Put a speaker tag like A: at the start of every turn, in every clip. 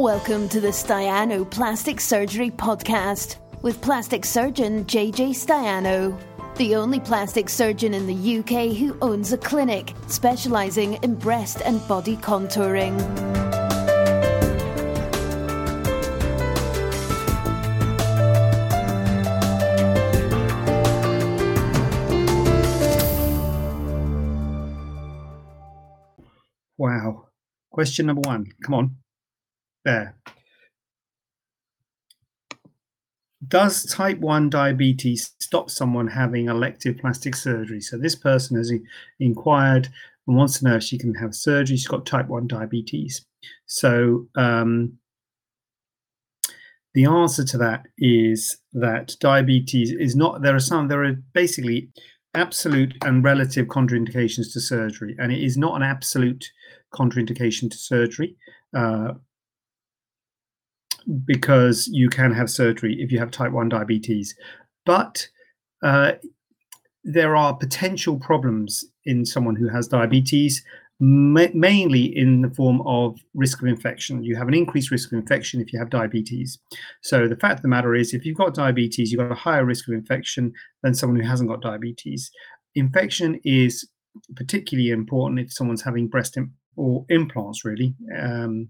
A: Welcome to the Staiano Plastic Surgery Podcast with plastic surgeon JJ Staiano, the only plastic surgeon in the UK who owns a clinic specialising in breast and body contouring.
B: Wow. Question number one. Come on. There. Does type 1 diabetes stop someone having elective plastic surgery? So this person has inquired and wants to know if she can have surgery. She's got type 1 diabetes. So um, the answer to that is that diabetes is not, there are some, there are basically absolute and relative contraindications to surgery, and it is not an absolute contraindication to surgery. Uh, because you can have surgery if you have type 1 diabetes. But uh, there are potential problems in someone who has diabetes, ma- mainly in the form of risk of infection. You have an increased risk of infection if you have diabetes. So the fact of the matter is, if you've got diabetes, you've got a higher risk of infection than someone who hasn't got diabetes. Infection is particularly important if someone's having breast Im- or implants, really. Um,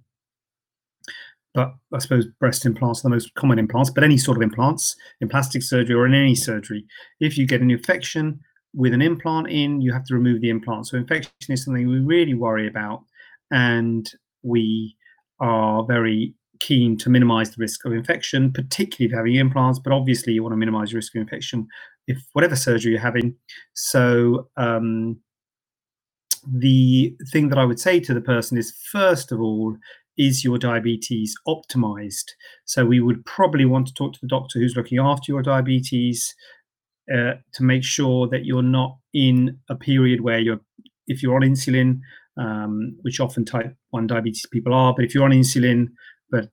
B: but I suppose breast implants are the most common implants, but any sort of implants in plastic surgery or in any surgery, if you get an infection with an implant in, you have to remove the implant. So infection is something we really worry about, and we are very keen to minimize the risk of infection, particularly if having implants, but obviously you want to minimize risk of infection if whatever surgery you're having. So um, the thing that I would say to the person is, first of all, is your diabetes optimized? So we would probably want to talk to the doctor who's looking after your diabetes uh, to make sure that you're not in a period where you're, if you're on insulin, um, which often type 1 diabetes people are, but if you're on insulin, but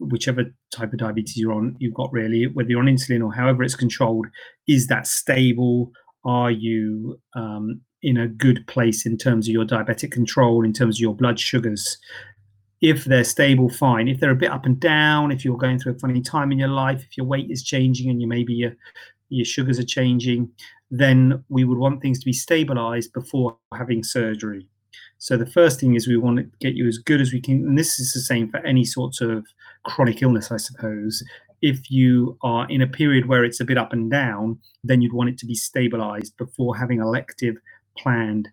B: whichever type of diabetes you're on, you've got really, whether you're on insulin or however it's controlled, is that stable? Are you um, in a good place in terms of your diabetic control, in terms of your blood sugars? If they're stable, fine. If they're a bit up and down, if you're going through a funny time in your life, if your weight is changing and you maybe your your sugars are changing, then we would want things to be stabilized before having surgery. So the first thing is we want to get you as good as we can, and this is the same for any sorts of chronic illness, I suppose. If you are in a period where it's a bit up and down, then you'd want it to be stabilized before having elective planned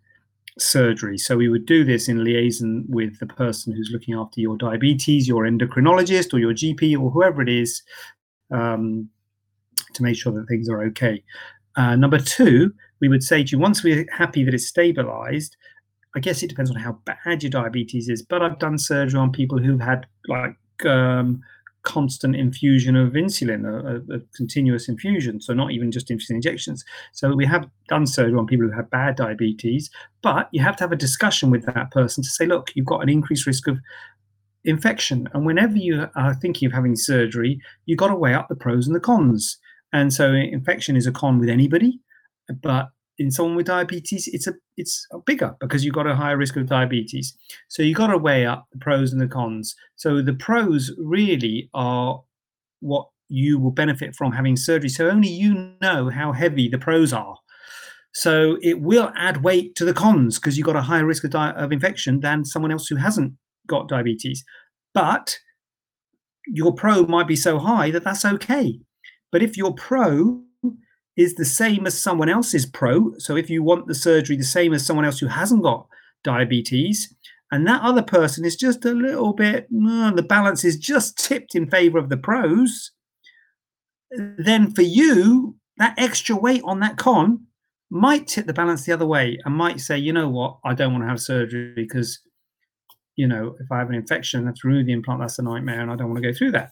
B: surgery. So we would do this in liaison with the person who's looking after your diabetes, your endocrinologist, or your GP, or whoever it is, um, to make sure that things are okay. Uh, number two, we would say to you once we're happy that it's stabilized. I guess it depends on how bad your diabetes is, but I've done surgery on people who've had like um, constant infusion of insulin, a, a, continuous infusion. So not even just insulin injections. So we have done surgery on people who have bad diabetes, but you have to have a discussion with that person to say, look, you've got an increased risk of infection. And whenever you are thinking of having surgery, you've got to weigh up the pros and the cons. And so infection is a con with anybody, but in someone with diabetes, it's a it's bigger because you've got a higher risk of diabetes. So you've got to weigh up the pros and the cons. So the pros really are what you will benefit from having surgery. So only you know how heavy the pros are. So it will add weight to the cons because you've got a higher risk of, di- of infection than someone else who hasn't got diabetes. But your pro might be so high that that's okay. But if your pro is the same as someone else's pro. So if you want the surgery the same as someone else who hasn't got diabetes, and that other person is just a little bit, uh, the balance is just tipped in favor of the pros, then for you, that extra weight on that con might tip the balance the other way and might say, you know what, I don't want to have surgery because, you know, if I have an infection, remove the implant, that's a nightmare, and I don't want to go through that.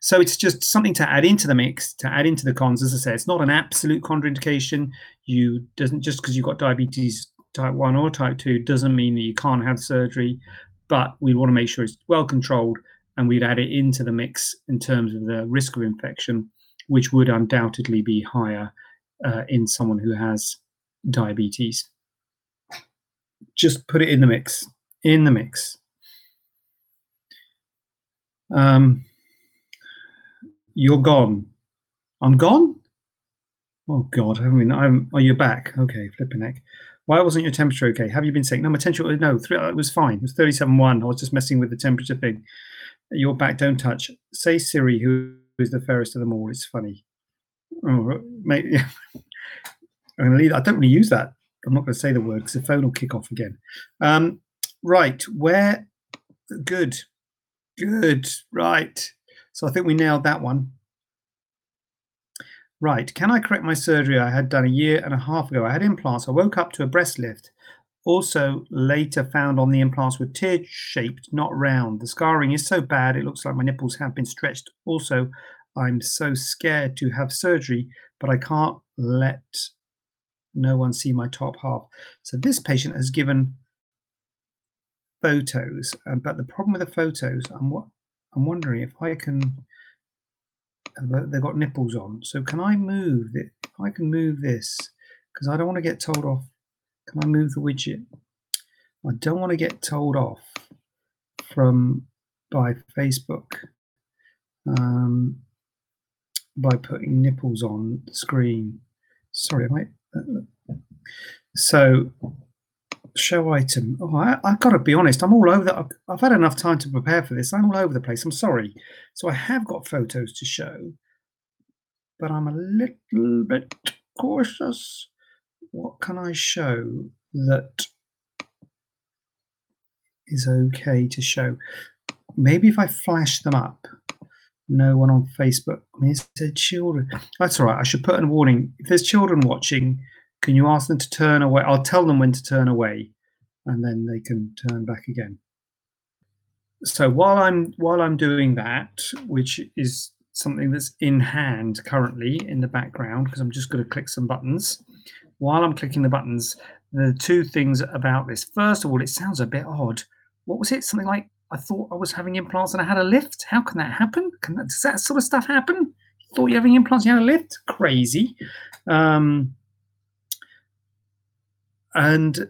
B: So it's just something to add into the mix, to add into the cons. As I say, it's not an absolute contraindication. You doesn't just because you've got diabetes type one or type two doesn't mean that you can't have surgery, but we want to make sure it's well controlled and we'd add it into the mix in terms of the risk of infection, which would undoubtedly be higher uh, in someone who has diabetes. Just put it in the mix. In the mix. Um, you're gone. I'm gone. Oh God, I mean, I'm. Oh, you're back. Okay, flipping neck. Why wasn't your temperature okay? Have you been sick? No, my temperature. No, three, it was fine. It was thirty-seven one. I was just messing with the temperature thing. You're back. Don't touch. Say Siri, who is the fairest of them all. It's funny. Oh, mate, I'm going to leave. I don't really use that. I'm not going to say the word because the phone will kick off again. Um, right, where? Good, good. Right. So I think we nailed that one. Right. Can I correct my surgery I had done a year and a half ago? I had implants. I woke up to a breast lift. Also, later found on the implants were tear shaped, not round. The scarring is so bad, it looks like my nipples have been stretched. Also, I'm so scared to have surgery, but I can't let no one see my top half. So, this patient has given photos, um, but the problem with the photos, I'm, what, I'm wondering if I can they've got nipples on. So can I move it? I can move this because I don't want to get told off. Can I move the widget? I don't want to get told off from by Facebook um, by putting nipples on the screen. Sorry, I might. Uh, so show item. Oh, I, I got to be honest. I'm all over that. I've, I've, had enough time to prepare for this. I'm all over the place. I'm sorry. So I have got photos to show, but I'm a little bit cautious. What can I show that is okay to show? Maybe if I flash them up. No one on Facebook. I mean, it's children. That's all right. I should put in a warning. If there's children watching, can you ask them to turn away? I'll tell them when to turn away, and then they can turn back again. So while I'm while I'm doing that, which is something that's in hand currently in the background, because I'm just going to click some buttons. While I'm clicking the buttons, the two things about this. First of all, it sounds a bit odd. What was it? Something like I thought I was having implants and I had a lift. How can that happen? Can that, does that sort of stuff happen? Thought you're having implants, you had a lift? Crazy. Um, and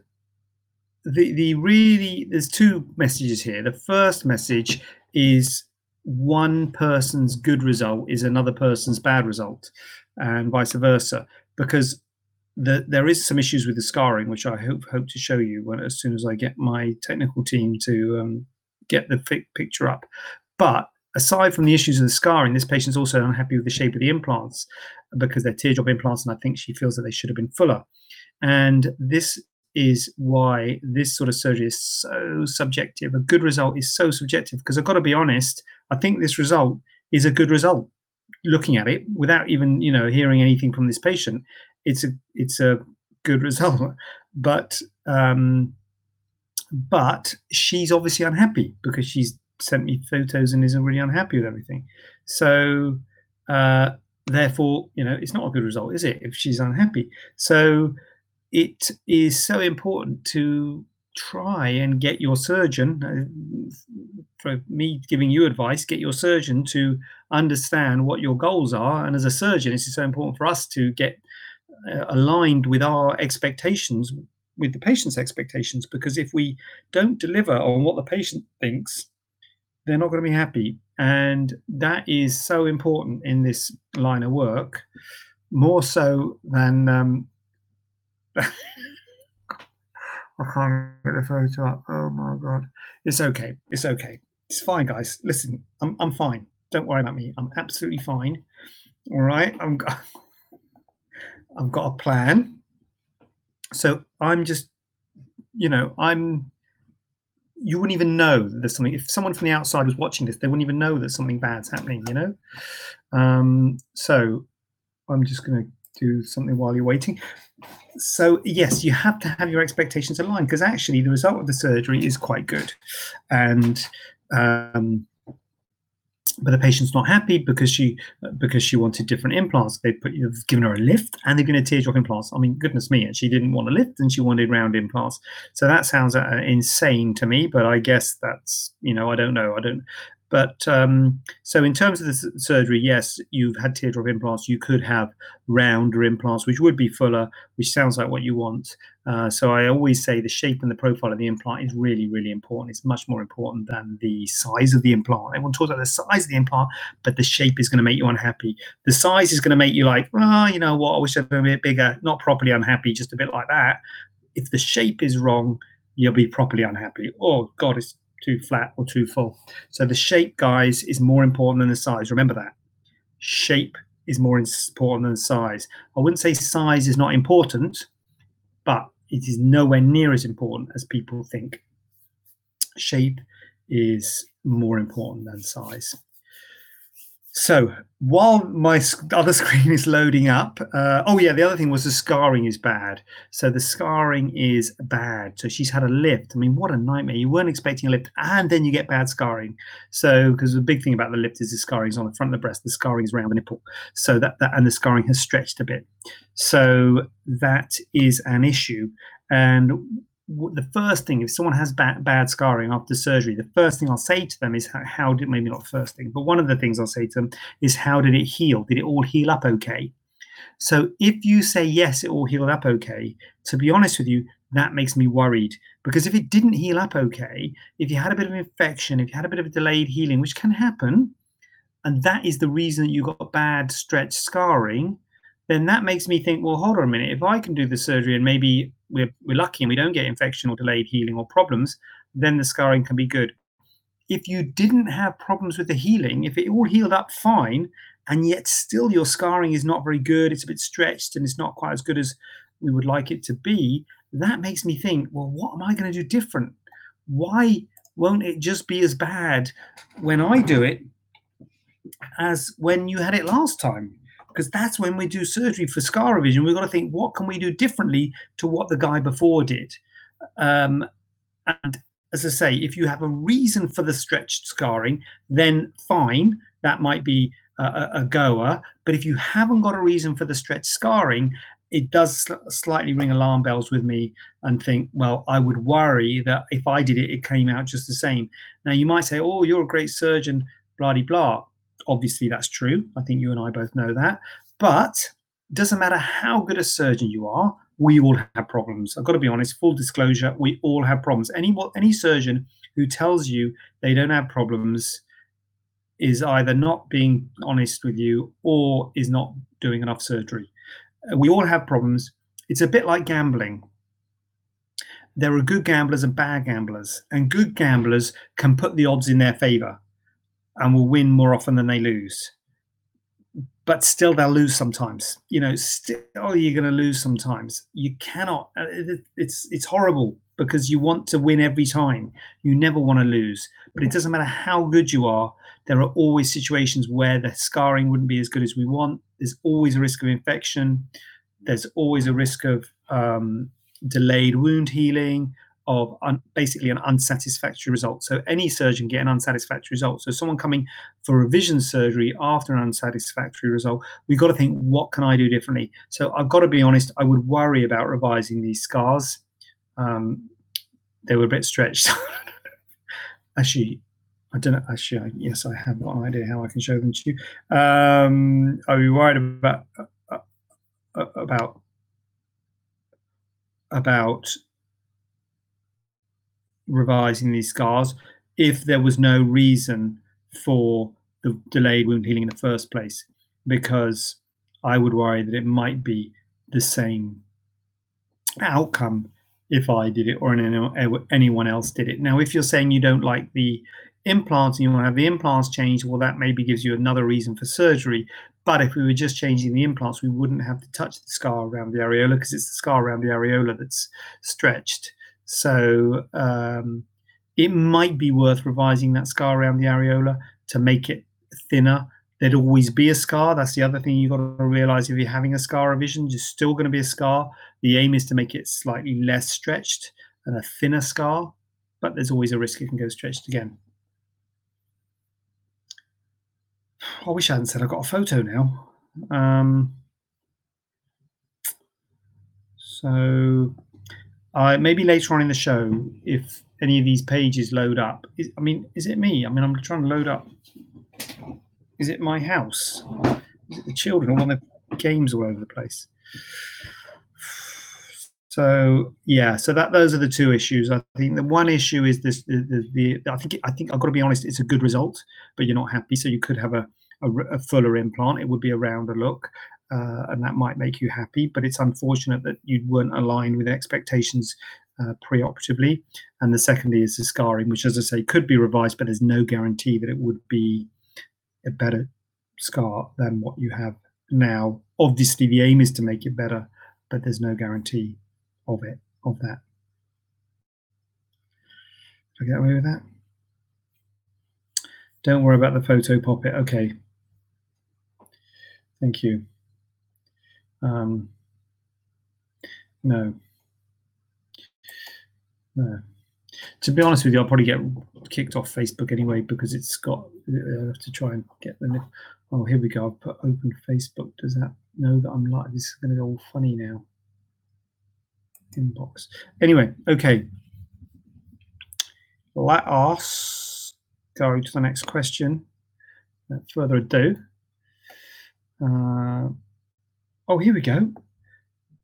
B: the the really there's two messages here. The first message is one person's good result is another person's bad result, and vice versa, because the, there is some issues with the scarring, which I hope hope to show you when as soon as I get my technical team to um, get the picture up. But aside from the issues of the scarring, this patient's also unhappy with the shape of the implants because they're teardrop implants, and I think she feels that they should have been fuller. And this is why this sort of surgery is so subjective. A good result is so subjective because I've got to be honest. I think this result is a good result. Looking at it without even you know hearing anything from this patient, it's a it's a good result. But um, but she's obviously unhappy because she's sent me photos and isn't really unhappy with everything. So uh, therefore, you know, it's not a good result, is it? If she's unhappy, so it is so important to try and get your surgeon uh, for me giving you advice get your surgeon to understand what your goals are. And as a surgeon it's so important for us to get uh, aligned with our expectations with the patient's expectations because if we don't deliver on what the patient thinks they're not going to be happy. And that is so important in this line of work more so than um, I can't get the photo up. Oh my god. It's okay. It's okay. It's fine, guys. Listen, I'm I'm fine. Don't worry about me. I'm absolutely fine. All right. I'm I've got a plan. So I'm just, you know, I'm you wouldn't even know that there's something if someone from the outside was watching this, they wouldn't even know that something bad's happening, you know? Um, so I'm just gonna do something while you're waiting so yes, you have to have your expectations aligned because actually the result of the surgery is quite good, and um, but the patient's not happy because she because she wanted different implants. They put you've given her a lift and they're going to teardrop implants. I mean, goodness me, and she didn't want a lift and she wanted round implants. So that sounds uh, insane to me. But I guess that's you know I don't know I don't But um, so in terms of the surgery, yes, you've had teardrop implants. You could have rounder implants, which would be fuller, which sounds like what you want. Uh, so I always say the shape and the profile of the implant is really, really important. It's much more important than the size of the implant. Everyone talks about the size of the implant, but the shape is going to make you unhappy. The size is going to make you like, oh, you know what? I wish I'd been a bit bigger. Not properly unhappy, just a bit like that. If the shape is wrong, you'll be properly unhappy. Oh God, it's too flat or too full. So the shape, guys, is more important than the size. Remember that. Shape is more important than size. I wouldn't say size is not important, but it is nowhere near as important as people think. Shape is more important than size. So while my other screen is loading up, uh, oh yeah, the other thing was the scarring is bad. So the scarring is bad. So she's had a lift. I mean, what a nightmare! You weren't expecting a lift, and then you get bad scarring. So because the big thing about the lift is the scarring is on the front of the breast, the scarring is around the nipple. So that, that and the scarring has stretched a bit. So that is an issue. And the first thing, if someone has bad, bad scarring after surgery, the first thing I'll say to them is how, how did maybe not first thing, but one of the things I'll say to them is how did it heal? Did it all heal up okay? So if you say yes, it all healed up okay, to be honest with you, that makes me worried because if it didn't heal up okay, if you had a bit of infection, if you had a bit of delayed healing, which can happen, and that is the reason that you got bad stretch scarring, then that makes me think, well, hold on a minute. If I can do the surgery and maybe we're, we're lucky and we don't get infection or delayed healing or problems, then the scarring can be good. If you didn't have problems with the healing, if it all healed up fine, and yet still your scarring is not very good, it's a bit stretched and it's not quite as good as we would like it to be, that makes me think, well, what am I going to do different? Why won't it just be as bad when I do it as when you had it last time? Because that's when we do surgery for scar revision. We've got to think, what can we do differently to what the guy before did? Um, and as I say, if you have a reason for the stretched scarring, then fine, that might be a, a, goer. But if you haven't got a reason for the stretched scarring, it does sl- slightly ring alarm bells with me and think, well, I would worry that if I did it, it came out just the same. Now, you might say, oh, you're a great surgeon, blah, blah, blah. Obviously, that's true. I think you and I both know that. But doesn't matter how good a surgeon you are, we all have problems. I've got to be honest, full disclosure, we all have problems. Any, any surgeon who tells you they don't have problems is either not being honest with you or is not doing enough surgery. We all have problems. It's a bit like gambling. There are good gamblers and bad gamblers, and good gamblers can put the odds in their favor and will win more often than they lose. But still, they'll lose sometimes. You know, still you're going to lose sometimes. You cannot. It's it's horrible because you want to win every time. You never want to lose. But it doesn't matter how good you are. There are always situations where the scarring wouldn't be as good as we want. There's always a risk of infection. There's always a risk of um, delayed wound healing, of un- basically an unsatisfactory result. So any surgeon get an unsatisfactory result. So someone coming for revision surgery after an unsatisfactory result, we've got to think, what can I do differently? So I've got to be honest, I would worry about revising these scars. Um, they were a bit stretched. Actually, I don't know. Actually, I, yes, I have got an idea how I can show them to you. Um, are you worried about uh, uh, about about revising these scars if there was no reason for the delayed wound healing in the first place? Because I would worry that it might be the same outcome if I did it or anyone else did it. Now, if you're saying you don't like the implants and you want to have the implants changed, well, that maybe gives you another reason for surgery. But if we were just changing the implants, we wouldn't have to touch the scar around the areola because it's the scar around the areola that's stretched. So um, it might be worth revising that scar around the areola to make it thinner. There'd always be a scar. That's the other thing you've got to realize if you're having a scar revision, there's still going to be a scar. The aim is to make it slightly less stretched and a thinner scar, but there's always a risk it can go stretched again. I wish I hadn't said I've got a photo now. Um, so I maybe later on in the show, if any of these pages load up. Is, I mean, is it me? I mean, I'm trying to load up. Is it my house? Is it the children all their games all over the place? So yeah, so that those are the two issues. I think the one issue is this: the, the, the I think I think I've got to be honest. It's a good result, but you're not happy. So you could have a a, a fuller implant. It would be a rounder look, uh, and that might make you happy. But it's unfortunate that you weren't aligned with expectations uh, preoperatively. And the secondly is the scarring, which, as I say, could be revised, but there's no guarantee that it would be a better scar than what you have now. Obviously, the aim is to make it better, but there's no guarantee of it of that. Did I get away with that? Don't worry about the photo poppet. Okay. Thank you. Um, no. No. To be honest with you, I'll probably get kicked off Facebook anyway because it's got I have to try and get the. Oh, here we go. I've put open Facebook. Does that know that I'm live? This is going to go all funny now. Inbox. Anyway, okay. Let us go to the next question. Without further ado. Uh, oh, here we go.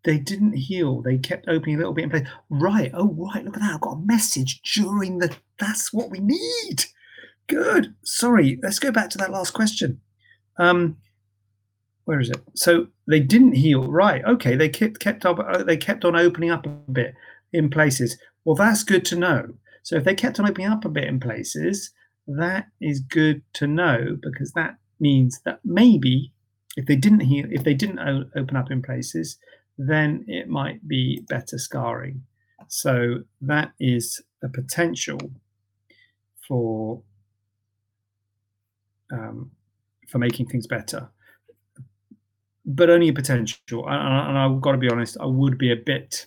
B: They didn't heal. They kept opening a little bit in place. Right. Oh, right. Look at that. I've got a message during the. That's what we need. Good. Sorry. Let's go back to that last question. Um, where is it? So they didn't heal. Right. Okay. They kept kept up. Uh, they kept on opening up a bit in places. Well, that's good to know. So if they kept on opening up a bit in places, that is good to know because that means that maybe if they didn't heal, if they didn't open up in places, then it might be better scarring. So that is a potential for um, for making things better, but only a potential. And, I've got to be honest, I would be a bit.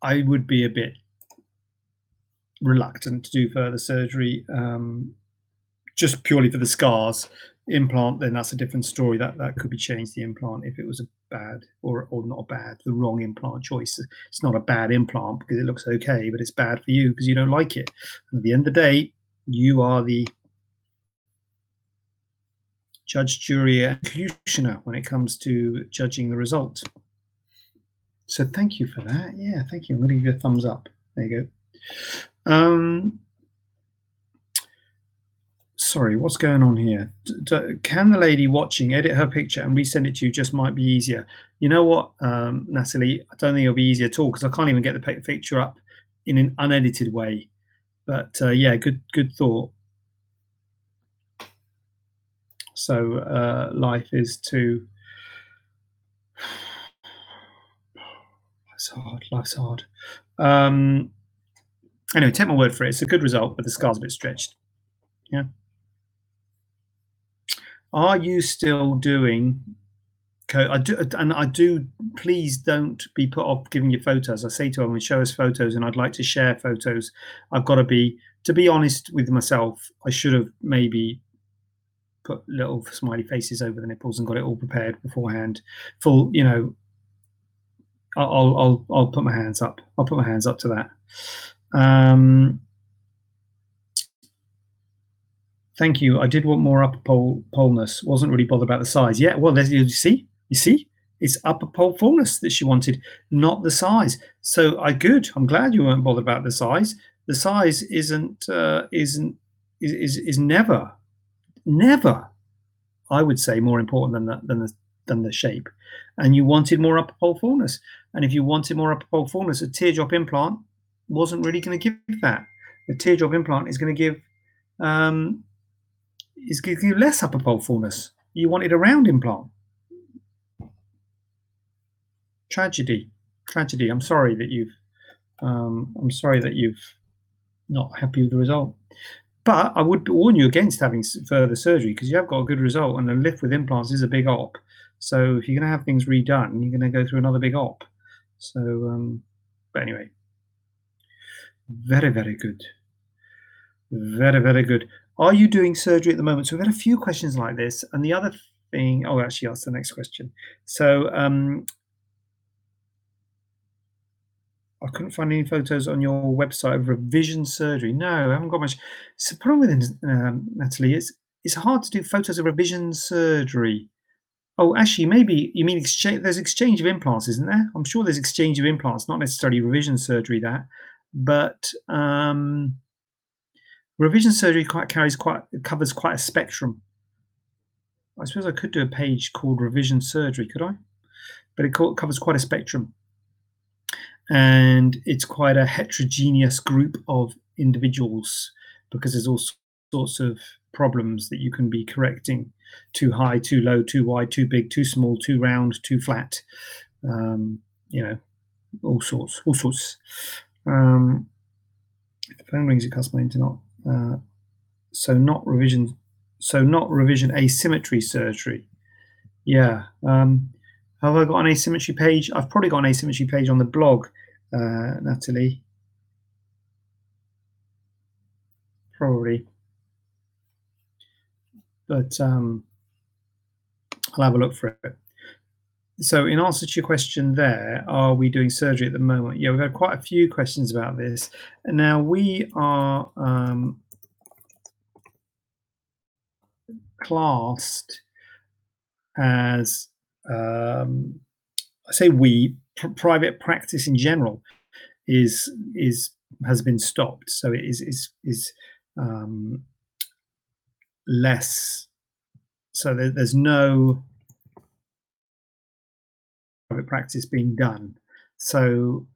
B: I would be a bit reluctant to do further surgery, um, just purely for the scars implant, then that's a different story. That that could be changed the implant if it was a bad or or not bad, the wrong implant choice. It's not a bad implant because it looks okay, but it's bad for you because you don't like it. And at the end of the day, you are the judge, jury, and executioner when it comes to judging the result. So thank you for that. Yeah, thank you. I'm going to give you a thumbs up. There you go. Um, sorry, what's going on here? can the lady watching edit her picture and resend it to you? Just might be easier. You know what, um, Natalie? I don't think it'll be easy at all because I can't even get the picture up in an unedited way. But uh, yeah, good good thought. So uh, life is to. Life's hard. Life's hard. Um, anyway, take my word for it. It's a good result, but the scar's a bit stretched. Yeah. Are you still doing? I do, and I do. Please don't be put off giving you photos. I say to everyone, show us photos, and I'd like to share photos. I've got to be, to be honest with myself. I should have maybe put little smiley faces over the nipples and got it all prepared beforehand. Full, you know. I'll I'll I'll put my hands up. I'll put my hands up to that. Um, Thank you. I did want more upper pole poleness. Wasn't really bothered about the size. Yeah, well, there's you see, you see, it's upper pole fullness that she wanted, not the size. So I good. I'm glad you weren't bothered about the size. The size isn't uh, isn't is, is is never, never, I would say, more important than the than the than the shape. And you wanted more upper pole fullness. And if you wanted more upper pole fullness, a teardrop implant wasn't really going to give that. The teardrop implant is going to give um, is giving you less upper pole fullness. You wanted a round implant. Tragedy, tragedy. I'm sorry that you've. Um, I'm sorry that you've not happy with the result. But I would warn you against having further surgery because you have got a good result, and a lift with implants is a big op. So if you're going to have things redone, you're going to go through another big op. So, um, but anyway, very very good, very very good. Are you doing surgery at the moment? So we've had a few questions like this. And the other thing, oh, actually, that's the next question. So, um, I couldn't find any photos on your website of revision surgery. No, I haven't got much. So the problem with it, um, Natalie, is it's hard to do photos of revision surgery. Oh, actually, maybe you mean exchange. There's exchange of implants, isn't there? I'm sure there's exchange of implants, not necessarily revision surgery. That, but um, revision surgery quite carries quite covers quite a spectrum. I suppose I could do a page called revision surgery, could I? But it covers quite a spectrum, and it's quite a heterogeneous group of individuals because there's all sorts of problems that you can be correcting too high, too low, too wide, too big, too small, too round, too flat. Um, you know, all sorts, all sorts. Um, phone rings, it cuts my internet. Uh, so not revision, so not revision asymmetry surgery. Yeah. Um, have I got an asymmetry page? I've probably got an asymmetry page on the blog, uh, Natalie. Probably but um, I'll have a look for it. So, in answer to your question, there are we doing surgery at the moment? Yeah, we've had quite a few questions about this, and now we are um, classed as um, I say we pr- private practice in general is is has been stopped. So it is is is um, less. So there, there's no private practice being done. So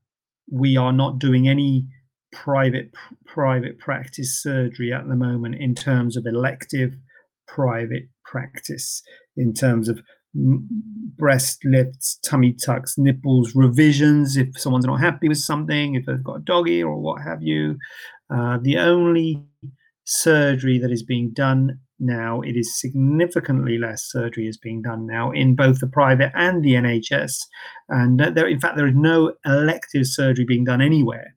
B: we are not doing any private private practice surgery at the moment in terms of elective private practice in terms of breast lifts, tummy tucks, nipples, revisions if someone's not happy with something, if they've got a doggy or what have you. Uh, the only surgery that is being done now. It is significantly less surgery is being done now in both the private and the NHS, and there, in fact, there is no elective surgery being done anywhere.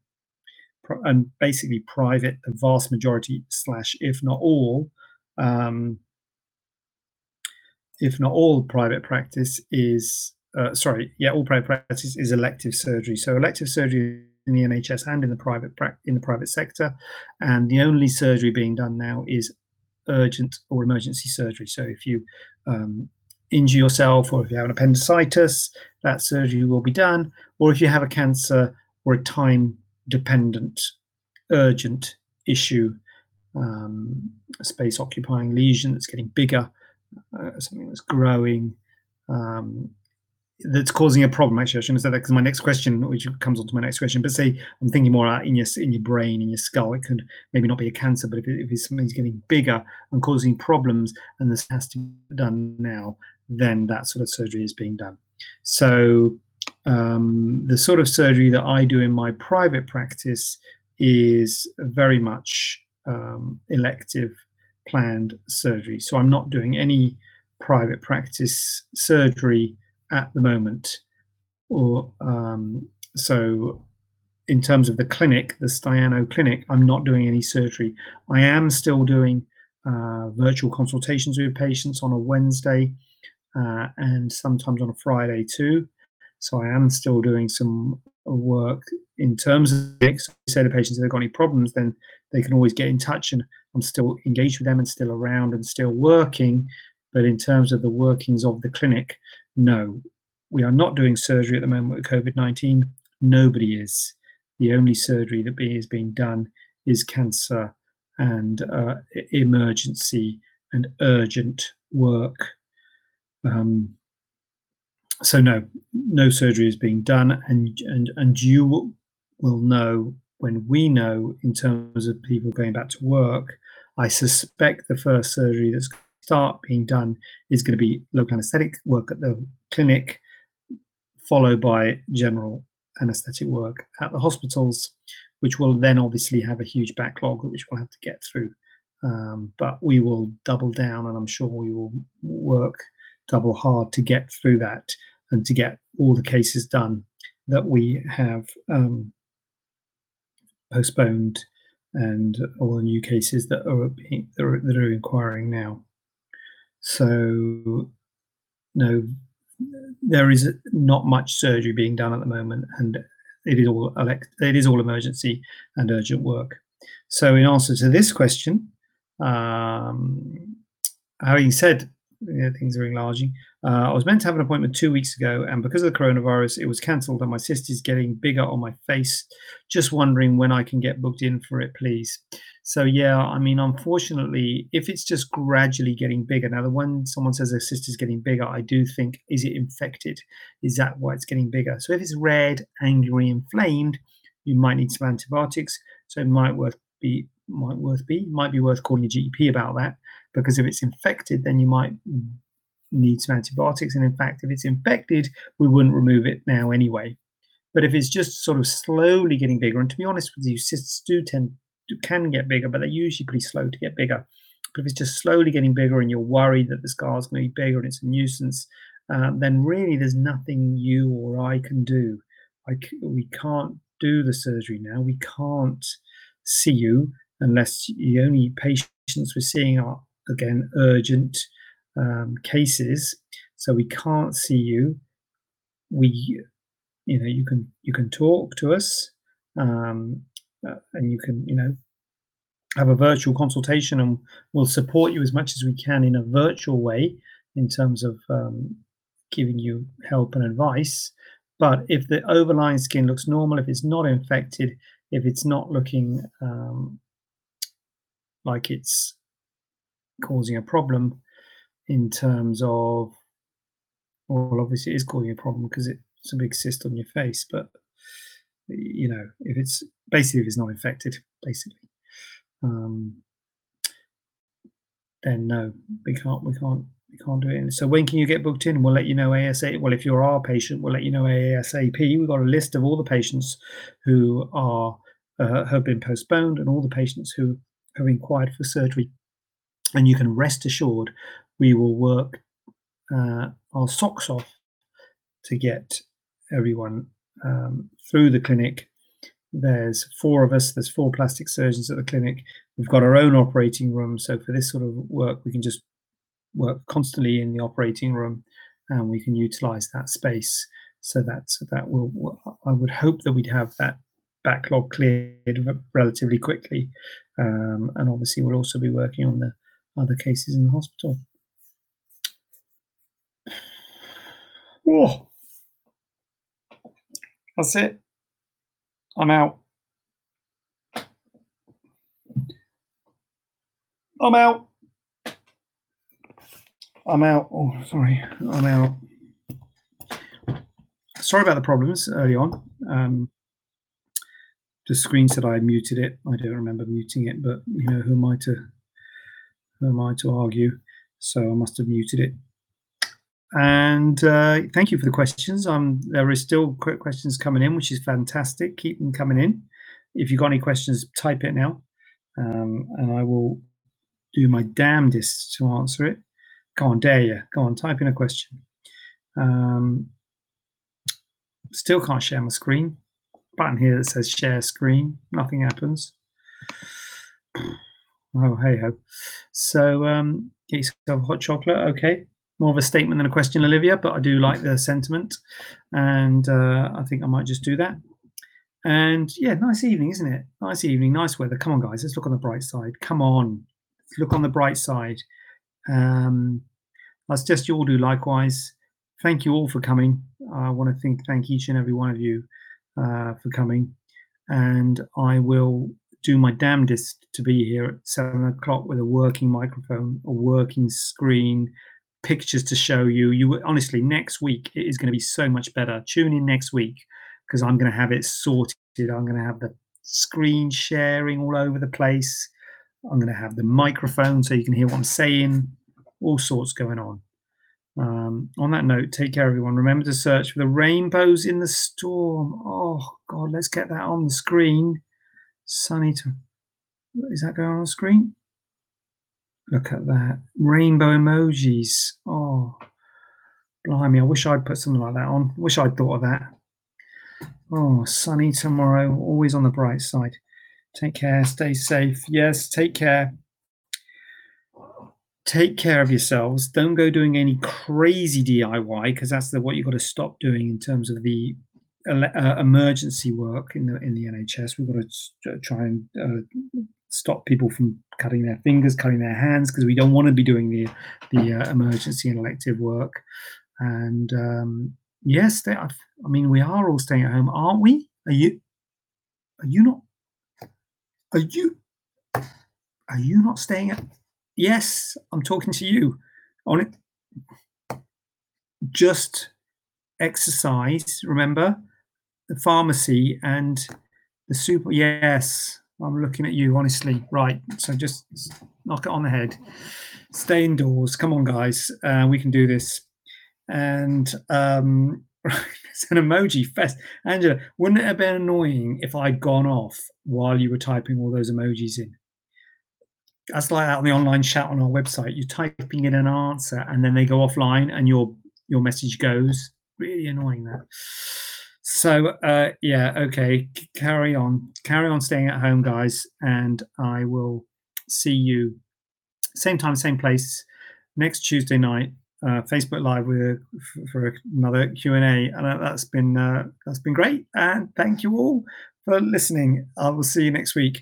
B: And basically, private, the vast majority slash, if not all, um, if not all private practice is uh, sorry, yeah, all private practice is elective surgery. So elective surgery in the NHS and in the private in the private sector, and the only surgery being done now is urgent or emergency surgery. So if you um, injure yourself or if you have an appendicitis, that surgery will be done. Or if you have a cancer or a time dependent urgent issue, um, a space occupying lesion that's getting bigger, uh, something that's growing, um, that's causing a problem. Actually, I shouldn't have said that because my next question, which comes on to my next question, but say I'm thinking more in your in your brain, in your skull, it could maybe not be a cancer, but if, it, if something's getting bigger and causing problems, and this has to be done now, then that sort of surgery is being done. So um, the sort of surgery that I do in my private practice is very much um, elective planned surgery. So I'm not doing any private practice surgery at the moment. Or um, so, in terms of the clinic, the Staiano clinic, I'm not doing any surgery. I am still doing uh, virtual consultations with patients on a Wednesday uh, and sometimes on a Friday too. So I am still doing some work in terms of so say to patients if they've got any problems, then they can always get in touch, and I'm still engaged with them and still around and still working. But in terms of the workings of the clinic, no, we are not doing surgery at the moment with COVID 19. Nobody is. The only surgery that is being done is cancer and uh, emergency and urgent work. Um, so no, no surgery is being done, and and and you will, will know when we know in terms of people going back to work. I suspect the first surgery that's start being done is going to be local anaesthetic work at the clinic, followed by general anaesthetic work at the hospitals, which will then obviously have a huge backlog which we'll have to get through. Um, but we will double down, and I'm sure we will work double hard to get through that and to get all the cases done that we have um, postponed and all the new cases that are, being, that are, that are inquiring now. So, no, there is not much surgery being done at the moment, and it is all elect, it is all emergency and urgent work. So, in answer to this question, um, having said yeah, things are enlarging, uh, I was meant to have an appointment two weeks ago, and because of the coronavirus, it was cancelled. And my cyst getting bigger on my face. Just wondering when I can get booked in for it, please. So yeah, I mean, unfortunately, if it's just gradually getting bigger. Now, the one someone says their cyst is getting bigger, I do think, is it infected? Is that why it's getting bigger? So if it's red, angry, inflamed, you might need some antibiotics. So it might worth be might worth be might be worth calling your GP about that because if it's infected, then you might need some antibiotics. And in fact, if it's infected, we wouldn't remove it now anyway. But if it's just sort of slowly getting bigger, and to be honest with you, cysts do tend can get bigger, but they're usually pretty slow to get bigger. But if it's just slowly getting bigger and you're worried that the scar is going to be bigger and it's a nuisance, um, then really there's nothing you or I can do. I c- we can't do the surgery now. We can't see you unless the only patients we're seeing are again urgent um, cases. So we can't see you. We, you know, you can you can talk to us, um, uh, and you can you know have a virtual consultation, and we'll support you as much as we can in a virtual way in terms of um, giving you help and advice. But if the overlying skin looks normal, if it's not infected, if it's not looking um, like it's causing a problem in terms of well obviously it is causing a problem because it's a big cyst on your face but you know if it's basically if it's not infected basically um, then no we can't we can't we can't do it. So when can you get booked in? We'll let you know asap well if you're our patient we'll let you know asap we've got a list of all the patients who are uh, have been postponed and all the patients who have inquired for surgery. And you can rest assured we will work uh, our socks off to get everyone um, through the clinic. There's four of us, there's four plastic surgeons at the clinic. We've got our own operating room. So for this sort of work, we can just work constantly in the operating room and we can utilize that space. So that, that will, I would hope that we'd have that backlog cleared relatively quickly. Um, and obviously, we'll also be working on the other cases in the hospital. Oh, that's it. I'm out. I'm out. I'm out. Oh, sorry. I'm out. Sorry about the problems early on. Um, the screen said I muted it. I don't remember muting it, but you know, who am I to who am I to argue? So I must have muted it. And uh, thank you for the questions. Um, there is still quick questions coming in, which is fantastic. Keep them coming in. If you've got any questions, type it now, um, and I will do my damnedest to answer it. Go on, dare you? Go on, type in a question. Um, still can't share my screen. Button here that says share screen. Nothing happens. Oh, hey ho. So, um, get yourself hot chocolate. Okay. More of a statement than a question, Olivia, but I do like the sentiment. And uh, I think I might just do that. And yeah, nice evening, isn't it? Nice evening, nice weather. Come on, guys, let's look on the bright side. Come on, let's look on the bright side. Um, I suggest you all do likewise. Thank you all for coming. I want to think, thank each and every one of you uh, for coming. And I will do my damnedest to be here at seven o'clock with a working microphone, a working screen, pictures to show you. You honestly, next week it is going to be so much better. Tune in next week because I'm going to have it sorted. I'm going to have the screen sharing all over the place. I'm going to have the microphone so you can hear what I'm saying. All sorts going on. Um, on that note, take care, everyone. Remember to search for the rainbows in the storm. Oh God, let's get that on the screen. Sunny to is that going on the screen? Look at that. Rainbow emojis. Oh blimey, I wish I'd put something like that on. Wish I'd thought of that. Oh, sunny tomorrow, always on the bright side. Take care, stay safe. Yes, take care. Take care of yourselves. Don't go doing any crazy DIY because that's the, what you've got to stop doing in terms of the uh, emergency work in the in the NHS. We've got to try and uh, stop people from cutting their fingers, cutting their hands, because we don't want to be doing the the uh, emergency and elective work. And um, yes, they, I mean, we are all staying at home, aren't we? Are you? Are you not? Are you? Are you not staying at? Yes, I'm talking to you. On it, just exercise. Remember the pharmacy and the super. Yes, I'm looking at you, honestly. Right. So just knock it on the head. Stay indoors. Come on, guys. Uh, we can do this. And um, it's an emoji fest. Angela, wouldn't it have been annoying if I'd gone off while you were typing all those emojis in? That's like that on the online chat on our website. You're typing in an answer and then they go offline and your your message goes. Really annoying that. So uh, yeah, okay, carry on, carry on staying at home, guys, and I will see you same time, same place next Tuesday night. Uh, Facebook Live with for another Q and A, and that's been uh, that's been great. And thank you all for listening. I will see you next week.